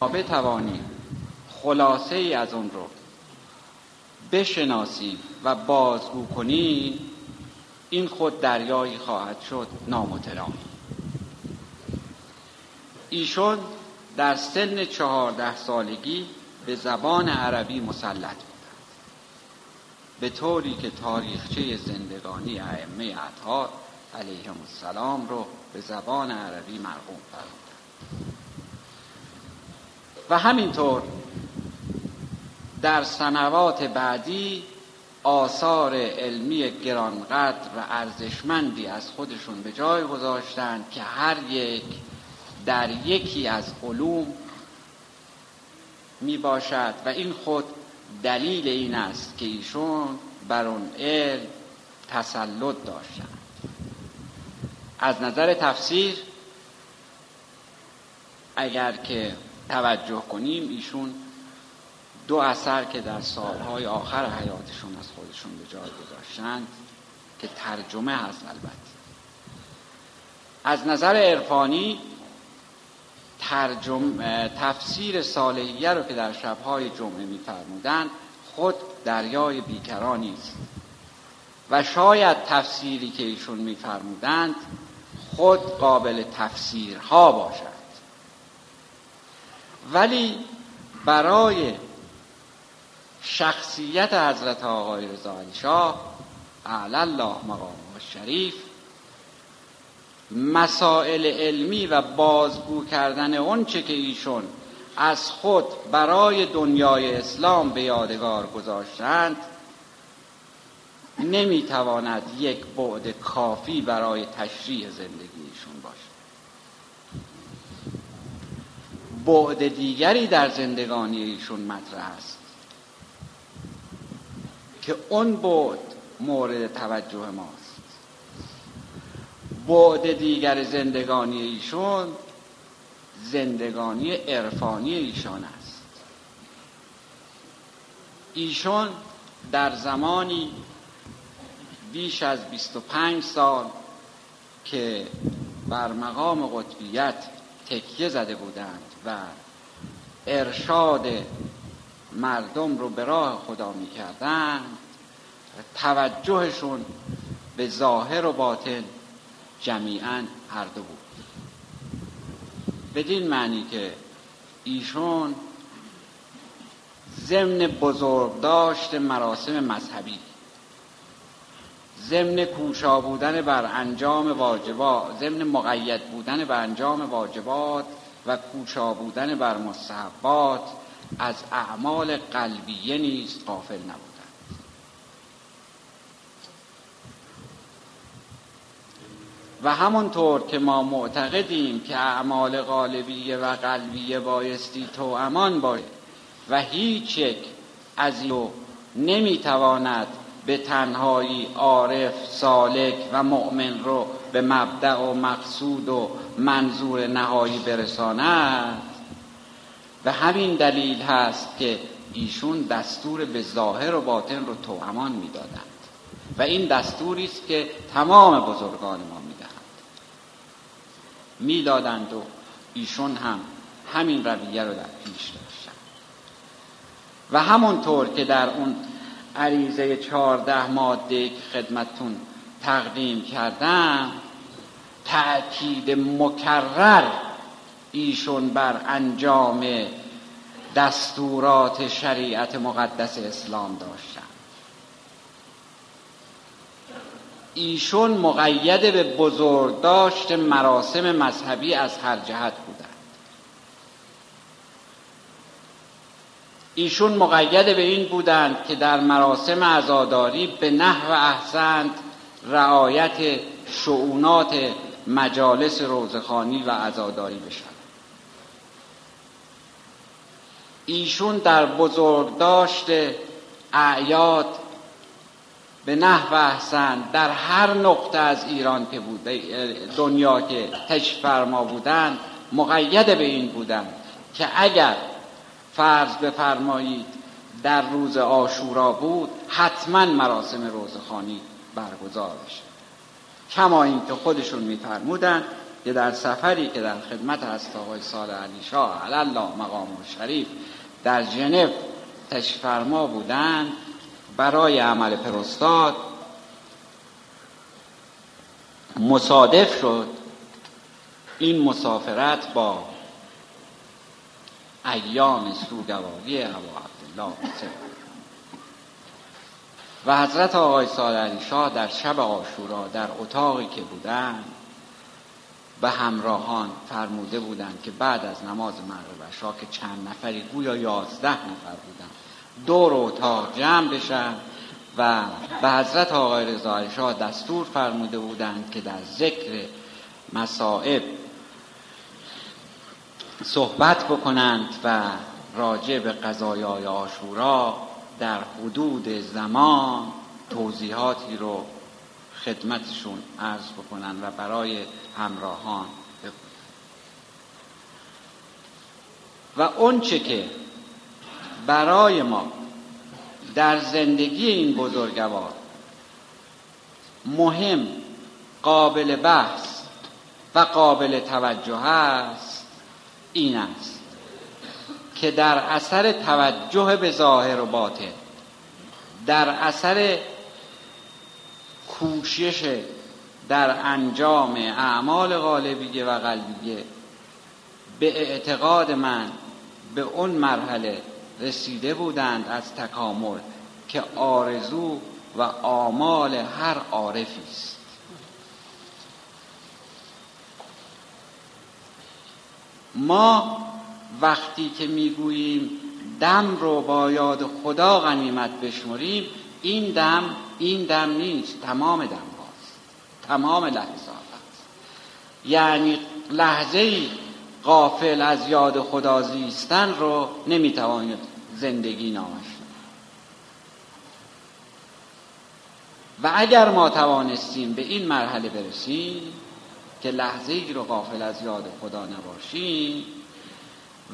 بتوانیم خلاصه ای از اون رو بشناسیم و بازگو کنیم این خود دریایی خواهد شد نامتناهی ایشون در سن چهارده سالگی به زبان عربی مسلط بودند به طوری که تاریخچه زندگانی ائمه اطهار علیهم السلام رو به زبان عربی مرقوم فرمودند. و همینطور در سنوات بعدی آثار علمی گرانقدر و ارزشمندی از خودشون به جای گذاشتند که هر یک در یکی از علوم می باشد و این خود دلیل این است که ایشون بر اون علم تسلط داشتند از نظر تفسیر اگر که توجه کنیم ایشون دو اثر که در سالهای آخر حیاتشون از خودشون به جای گذاشتند که ترجمه هست البته. از نظر عرفانی ترجم تفسیر صالحیه رو که در شبهای جمعه میفرمودند خود دریای بیکرانی است و شاید تفسیری که ایشون میفرمودند خود قابل تفسیرها باشد. ولی برای شخصیت حضرت آقای رضا شاه الله مقام شریف مسائل علمی و بازگو کردن اونچه که ایشون از خود برای دنیای اسلام به یادگار گذاشتند نمی‌تواند یک بعد کافی برای تشریح زندگی ایشون باشد بعد دیگری در زندگانی ایشون مطرح است. که اون بعد مورد توجه ماست. بعد دیگر زندگانی ایشون زندگانی عرفانی ایشان است. ایشون در زمانی بیش از 25 سال که بر مقام قطبیت تکیه زده بودند و ارشاد مردم رو به راه خدا می‌کردن توجهشون به ظاهر و باطن جمیعا هر دو بود. بدین معنی که ایشون ضمن بزرگ داشت مراسم مذهبی ضمن کوشا بودن بر انجام واجبات ضمن مقید بودن بر انجام واجبات و کوشا بودن بر مستحبات از اعمال قلبیه نیست قافل نبودند. و همونطور که ما معتقدیم که اعمال قالبیه و قلبیه بایستی تو امان باشه و هیچ یک از این نمی‌تواند به تنهایی عارف سالک و مؤمن رو به مبدع و مقصود و منظور نهایی برساند. و همین دلیل هست که ایشون دستور به ظاهر و باطن رو توامان می‌دادند. و این دستوری است که تمام بزرگان ما می‌دهند. می‌دادند و ایشون هم همین رویه رو در پیش داشتند. و همونطور که در اون عریضه چهارده ماده که خدمتون تقدیم کردم تأکید مکرر ایشون بر انجام دستورات شریعت مقدس اسلام داشتن. ایشون مقید به بزرگ داشت مراسم مذهبی از هر جهت بودند ایشون مقید به این بودند که در مراسم عزاداری به نحو احسند رعایت شعونات مجالس روزخانی و عزاداری بشن ایشون در بزرگداشت اعیاد به نحو احسن در هر نقطه از ایران که بوده دنیا که تشریف فرما بودند مقید به این بودند که اگر فرض بفرمایید در روز آشورا بود حتما مراسم روزخانی برگزار بشه کما اینکه خودشون میفرمودند که در سفری که در خدمت هست آقای سال علی شاه الله مقام شریف در ژنو تشریف فرما بودند برای عمل پروستاد مصادف شد. این مسافرت با ایام سوگواری ابو عبدالله و حضرت آقای علی شاه در شب آشورا در اتاقی که بودند به همراهان فرموده بودند که بعد از نماز مغرب شاه که چند نفری گویا یازده نفر بودند دور اتاق جمع بشن و به حضرت آقای رضا شاه دستور فرموده بودند که در ذکر مصائب صحبت بکنند و راجع به قضایای آشورا در حدود زمان توضیحاتی رو خدمتشون عرض بکنن و برای همراهان و اونچه که برای ما در زندگی این بزرگوار مهم قابل بحث و قابل توجه است این است که در اثر توجه به ظاهر و باطن در اثر کوشش در انجام اعمال غالبیه و قلبیه به اعتقاد من به اون مرحله رسیده بودند از تکامل که آرزو و آمال هر عارفی است. ما وقتی که می‌گوییم دم رو با یاد خدا غنیمت بشمریم این دم این دم نیست تمام دم هاست تمام لحظات هست یعنی لحظه ای غافل از یاد خدا زیستن رو نمی‌توانید زندگی نامش و اگر ما توانستیم به این مرحله برسیم که لحظه ای رو غافل از یاد خدا نباشیم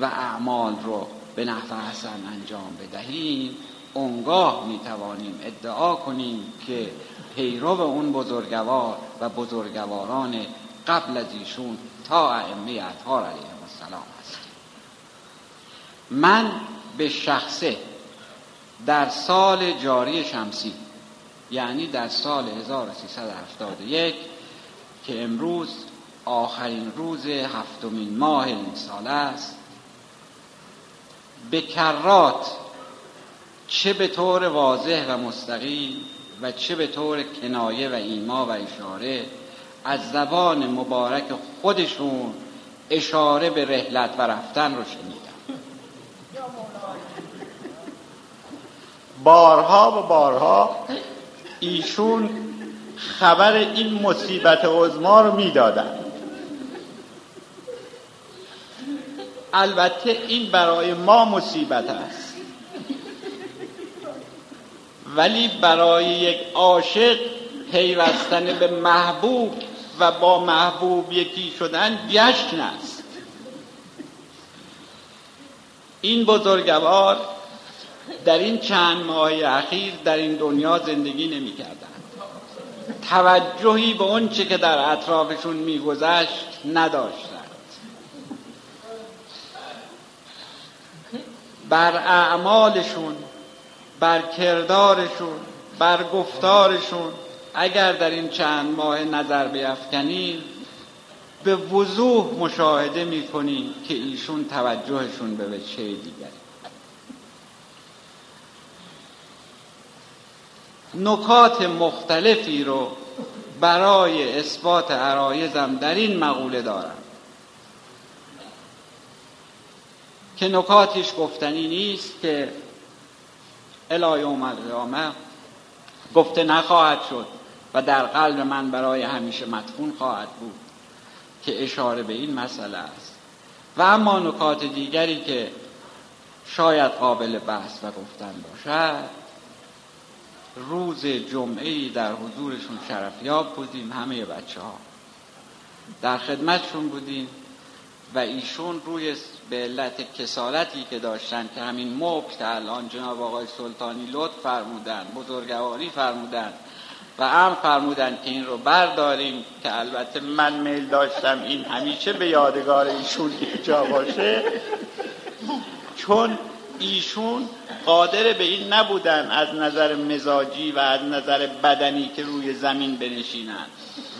و اعمال رو به نحو حسن انجام بدهیم. اونگاه می‌توانیم ادعا کنیم که پیرو اون بزرگوار و بزرگواران قبل از ایشون تا ائمه اطهار علیهم السلام هست من به شخصه در سال جاری شمسی یعنی در سال 1371 که امروز آخرین روز هفتمین ماه این سال است. به کرات چه به طور واضح و مستقیم و چه به طور کنایه و ایما و اشاره از زبان مبارک خودشون اشاره به رحلت و رفتن رو شنیدم. بارها و بارها ایشون خبر این مصیبت عظما رو می‌دادن. البته این برای ما مصیبت است. ولی برای یک عاشق پیوستن به محبوب و با محبوب یکی شدن جشن است. این بزرگوار در این چند ماه اخیر در این دنیا زندگی نمی کردن. توجهی به اون چه که در اطرافشون میگذشت نداشتند. بر اعمالشون بر کردارشون بر گفتارشون اگر در این چند ماه نظر بیفکنیم به وضوح مشاهده می‌کنیم که ایشون توجهشون به وچه دیگری. نکات مختلفی رو برای اثبات عرایزم در این مقوله دارم. که نکاتش گفتنی نیست که الهی القیامه گفته نخواهد شد و در قلب من برای همیشه مدفون خواهد بود که اشاره به این مسئله است. و اما نکات دیگری که شاید قابل بحث و گفتن باشد روز جمعه در حضورشون شرفیاب بودیم همه بچه ها در خدمتشون بودیم و ایشون روی به علت کسالتی که داشتن که همین مبت الان جناب آقای سلطانی لطف فرمودن بزرگواری فرمودن و هم فرمودن که این رو برداریم که البته من میل داشتم این همیشه به یادگار ایشون جا باشه چون ایشون قادر به این نبودن از نظر مزاجی و از نظر بدنی که روی زمین بنشینند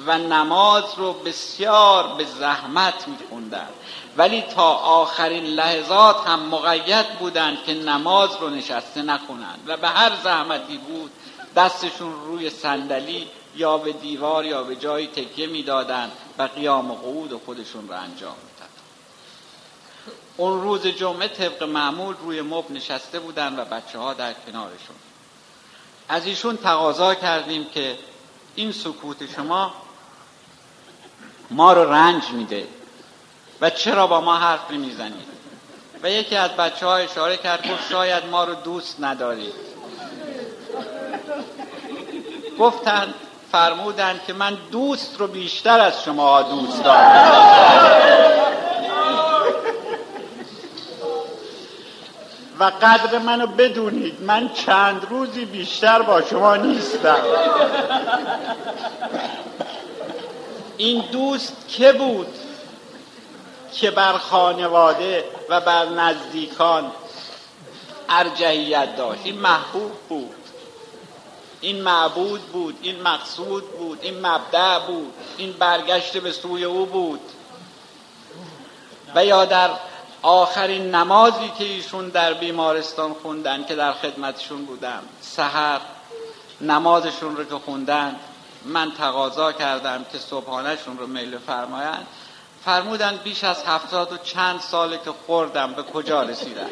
و نماز رو بسیار به زحمت میخوندن. ولی تا آخرین لحظات هم مقید بودند که نماز رو نشسته نخونند و به هر زحمتی بود دستشون روی صندلی یا به دیوار یا به جایی تکیه می‌دادند و قیام و قعود خودشون رو انجام می‌دادن. اون روز جمعه طبق معمول روی مب نشسته بودن و بچه ها در کنارشون. از ایشون تقاضا کردیم که این سکوت شما ما رو رنج میده و چرا با ما حرف نمی‌زنید؟ و یکی از بچه ها اشاره کرد گفت شاید ما رو دوست ندارید. گفتند فرمودند که من دوست رو بیشتر از شما دوست دارم. و قدر منو بدونید من چند روزی بیشتر با شما نیستم. این دوست که بود؟ که بر خانواده و بر نزدیکان ارجحیت داشت. این محبوب بود. این معبود بود این مقصود بود این مبدع بود این برگشت به سوی او بود. و یا در آخرین نمازی که ایشون در بیمارستان خوندن که در خدمتشون بودم. سحر نمازشون رو که خوندن من تقاضا کردم که صبحانهشون رو میل فرمایند. فرمودن بیش از هفتاد و چند ساله که خوردم به کجا رسیدن؟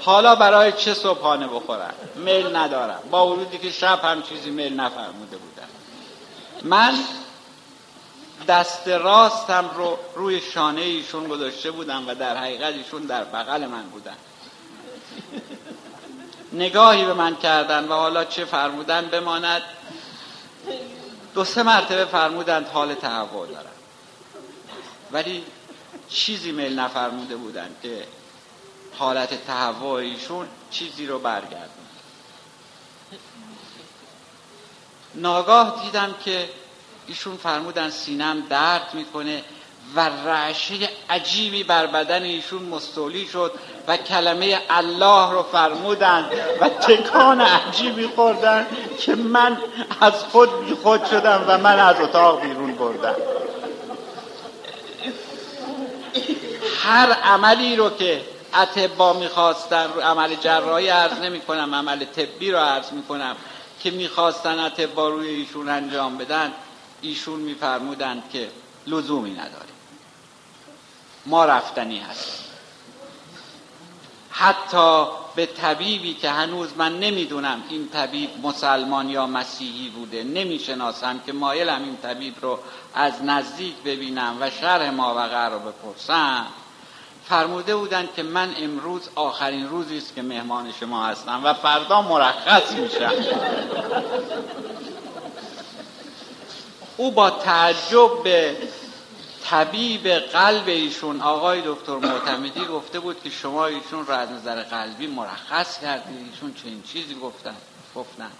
حالا برای چه صبحانه بخورم میل ندارم. با ورودی که شب هم چیزی میل نفرموده بودم. من دست راستم رو روی شانه ایشون گذاشته بودم و در حقیقت ایشون در بغل من بودن. نگاهی به من کردن و حالا چه فرمودن بماند. دو سه مرتبه فرمودند حال تهوع دارم. ولی چیزی میل نفرموده بودند که حالت تهوع ایشون چیزی رو برگردن ناگاه دیدم که ایشون فرمودن سینم درد می‌کنه و رعشه عجیبی بر بدن ایشون مستولی شد و کلمه الله رو فرمودن و تکان عجیبی خوردن که من از خود بی خود شدم و من از اتاق بیرون بردم. هر عملی رو که اتبا می‌خواستن عمل جراحی عرض نمی کنم عمل طبی رو عرض می کنم که می‌خواستن اتبا روی ایشون انجام بدن ایشون میفرمودند که لزومی نداره. ما رفتنی هستیم. حتی به طبیبی که هنوز من نمی‌دونم این طبیب مسلمان یا مسیحی بوده نمی‌شناسم که مایلم این طبیب رو از نزدیک ببینم و شرح ماوقع رو بپرسم. فرموده بودند که من امروز آخرین روزی است که مهمان شما هستم و فردا مرخص میشم. او با تعجب به طبیب قلب ایشون آقای دکتر معتمدی گفته بود که شما ایشون را از نظر قلبی مرخص کردید ایشون چنین چیزی گفتن گفتن.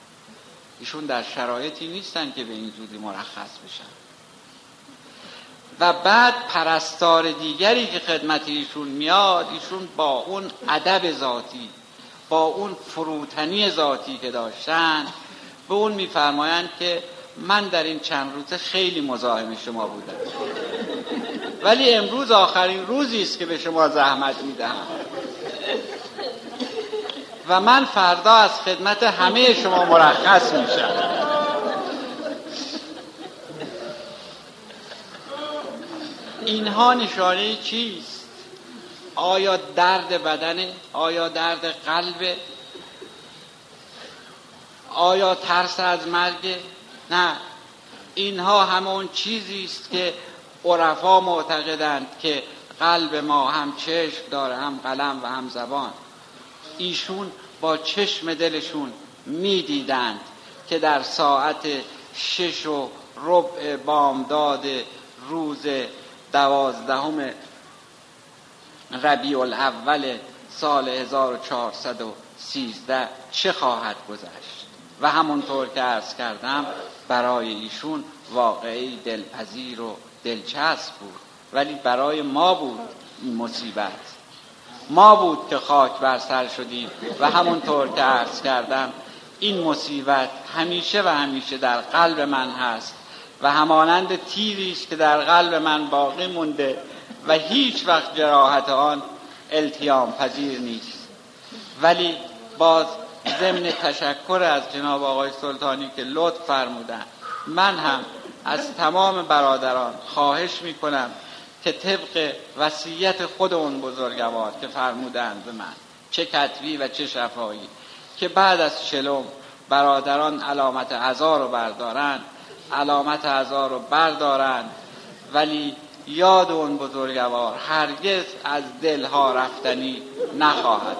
ایشون در شرایطی نیستن که به این زودی مرخص بشن. و بعد پرستار دیگری که خدمت ایشون میاد ایشون با اون ادب ذاتی با اون فروتنی ذاتی که داشتن به اون میفرمایند که من در این چند روزه خیلی مزاحم شما بودم. ولی امروز آخرین روزی است که به شما زحمت می‌دهم. و من فردا از خدمت همه شما مرخص میشم. اینها نشانه چیست؟ آیا درد بدنه؟ آیا درد قلبه؟ آیا ترس از مرگ؟ نه اینها همون چیزی است که عرفا معتقدند که قلب ما هم چشم داره هم قلم و هم زبان. ایشون با چشم دلشون می‌دیدند که در ساعت شش و ربع بامداد روز دوازدهم ربیع الاول سال 1413 چه خواهد گذشت؟ و همونطور که ارز کردم برای ایشون واقعی دلپذیر و دلچسب بود. ولی برای ما بود این مصیبت. ما بود که خاک بر سر شدیم. و همونطور که عرض کردم این مصیبت همیشه و همیشه در قلب من هست و همانند تیری است که در قلب من باقی مونده و هیچ وقت جراحت آن التیام پذیر نیست. ولی باز ضمن تشکر از جناب آقای سلطانی که لطف فرمودن. من هم از تمام برادران خواهش می کنم که طبق وصیت خود اون بزرگوار که فرمودند به من چه کتبی و چه شفایی که بعد از چلم برادران علامت عذا رو بردارن علامت عذا رو بردارن ولی یاد اون بزرگوار هرگز از دلها رفتنی نخواهد